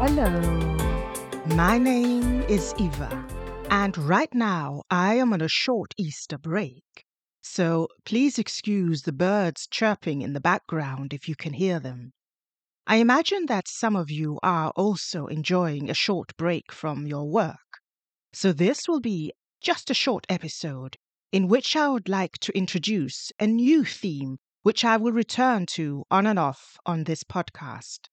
Hello. My name is Eva, and right now I am on a short Easter break. So please excuse the birds chirping in the background if you can hear them. I imagine that some of you are also enjoying a short break from your work. So this will be just a short episode in which I would like to introduce a new theme which I will return to on and off on this podcast.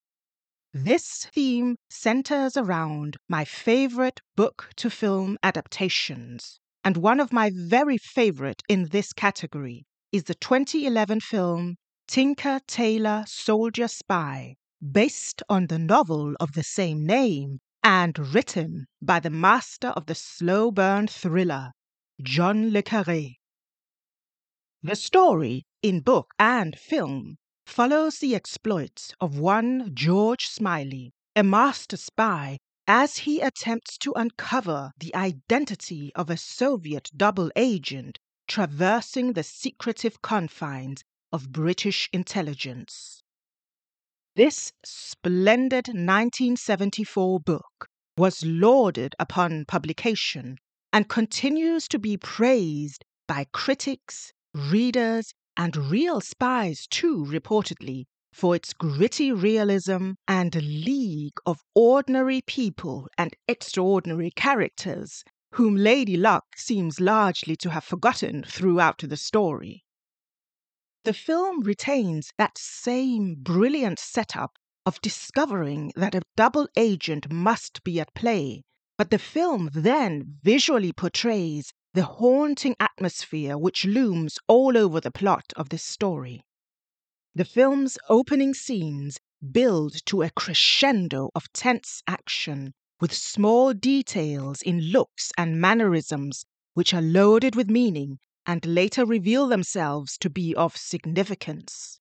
This theme centers around my favorite book to film adaptations, and one of my very favorite in this category is the 2011 film Tinker Tailor Soldier Spy, based on the novel of the same name and written by the master of the slow burn thriller, John Le Carre. The story, in book and film, follows the exploits of one George Smiley, a master spy, as he attempts to uncover the identity of a Soviet double agent traversing the secretive confines of British intelligence. This splendid 1974 book was lauded upon publication and continues to be praised by critics, readers, and real spies too, reportedly, for its gritty realism and league of ordinary people and extraordinary characters, whom Lady Luck seems largely to have forgotten throughout the story. The film retains that same brilliant setup of discovering that a double agent must be at play, but the film then visually portrays the haunting atmosphere which looms all over the plot of this story. The film's opening scenes build to a crescendo of tense action, with small details in looks and mannerisms which are loaded with meaning and later reveal themselves to be of significance.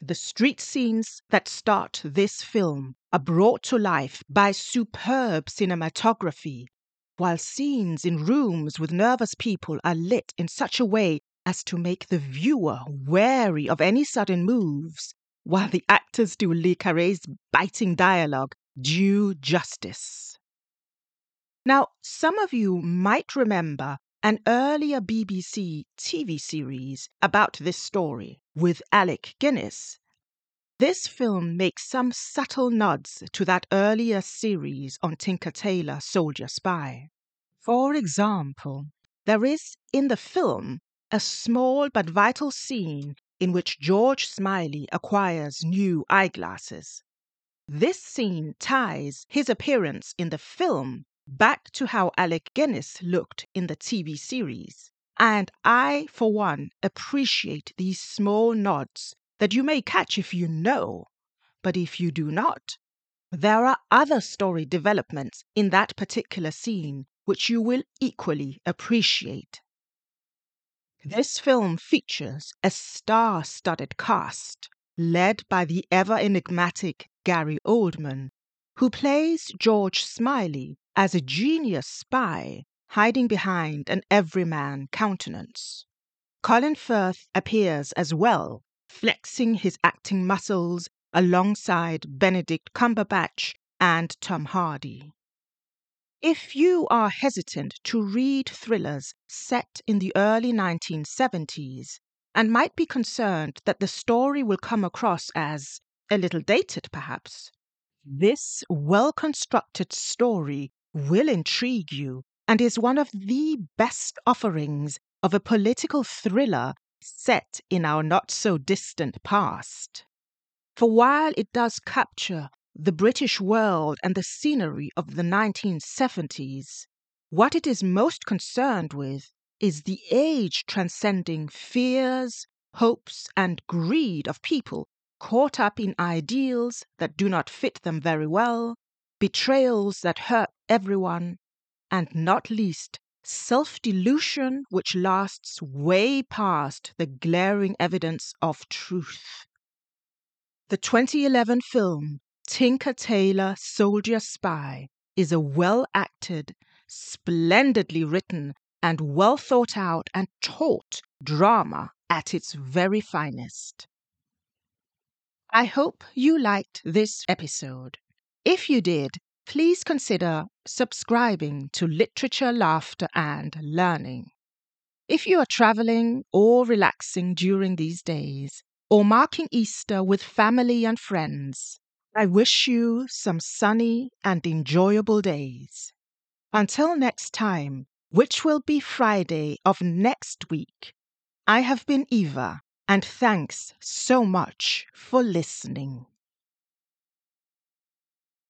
The street scenes that start this film are brought to life by superb cinematography while scenes in rooms with nervous people are lit in such a way as to make the viewer wary of any sudden moves, while the actors do Le Carre's biting dialogue due justice. Now, some of you might remember an earlier BBC TV series about this story with Alec Guinness. This film makes some subtle nods to that earlier series on Tinker Tailor Soldier Spy. For example, there is in the film a small but vital scene in which George Smiley acquires new eyeglasses. This scene ties his appearance in the film back to how Alec Guinness looked in the TV series. And I, for one, appreciate these small nods that you may catch if you know, but if you do not, there are other story developments in that particular scene which you will equally appreciate. This film features a star studded cast led by the ever enigmatic Gary Oldman, who plays George Smiley as a genius spy hiding behind an everyman countenance. Colin Firth appears as well, flexing his acting muscles alongside Benedict Cumberbatch and Tom Hardy. If you are hesitant to read thrillers set in the early 1970s and might be concerned that the story will come across as a little dated, perhaps, this well constructed story will intrigue you and is one of the best offerings of a political thriller set in our not so distant past. For while it does capture the British world and the scenery of the 1970s, what it is most concerned with is the age transcending fears, hopes, and greed of people caught up in ideals that do not fit them very well, betrayals that hurt everyone, and not least, self delusion which lasts way past the glaring evidence of truth. The 2011 film Tinker Tailor Soldier Spy is a well acted, splendidly written, and well thought out and taut drama at its very finest. I hope you liked this episode. If you did, please consider subscribing to Literature, Laughter, and Learning. If you are traveling or relaxing during these days, or marking Easter with family and friends, I wish you some sunny and enjoyable days. Until next time, which will be Friday of next week, I have been Eva, and thanks so much for listening.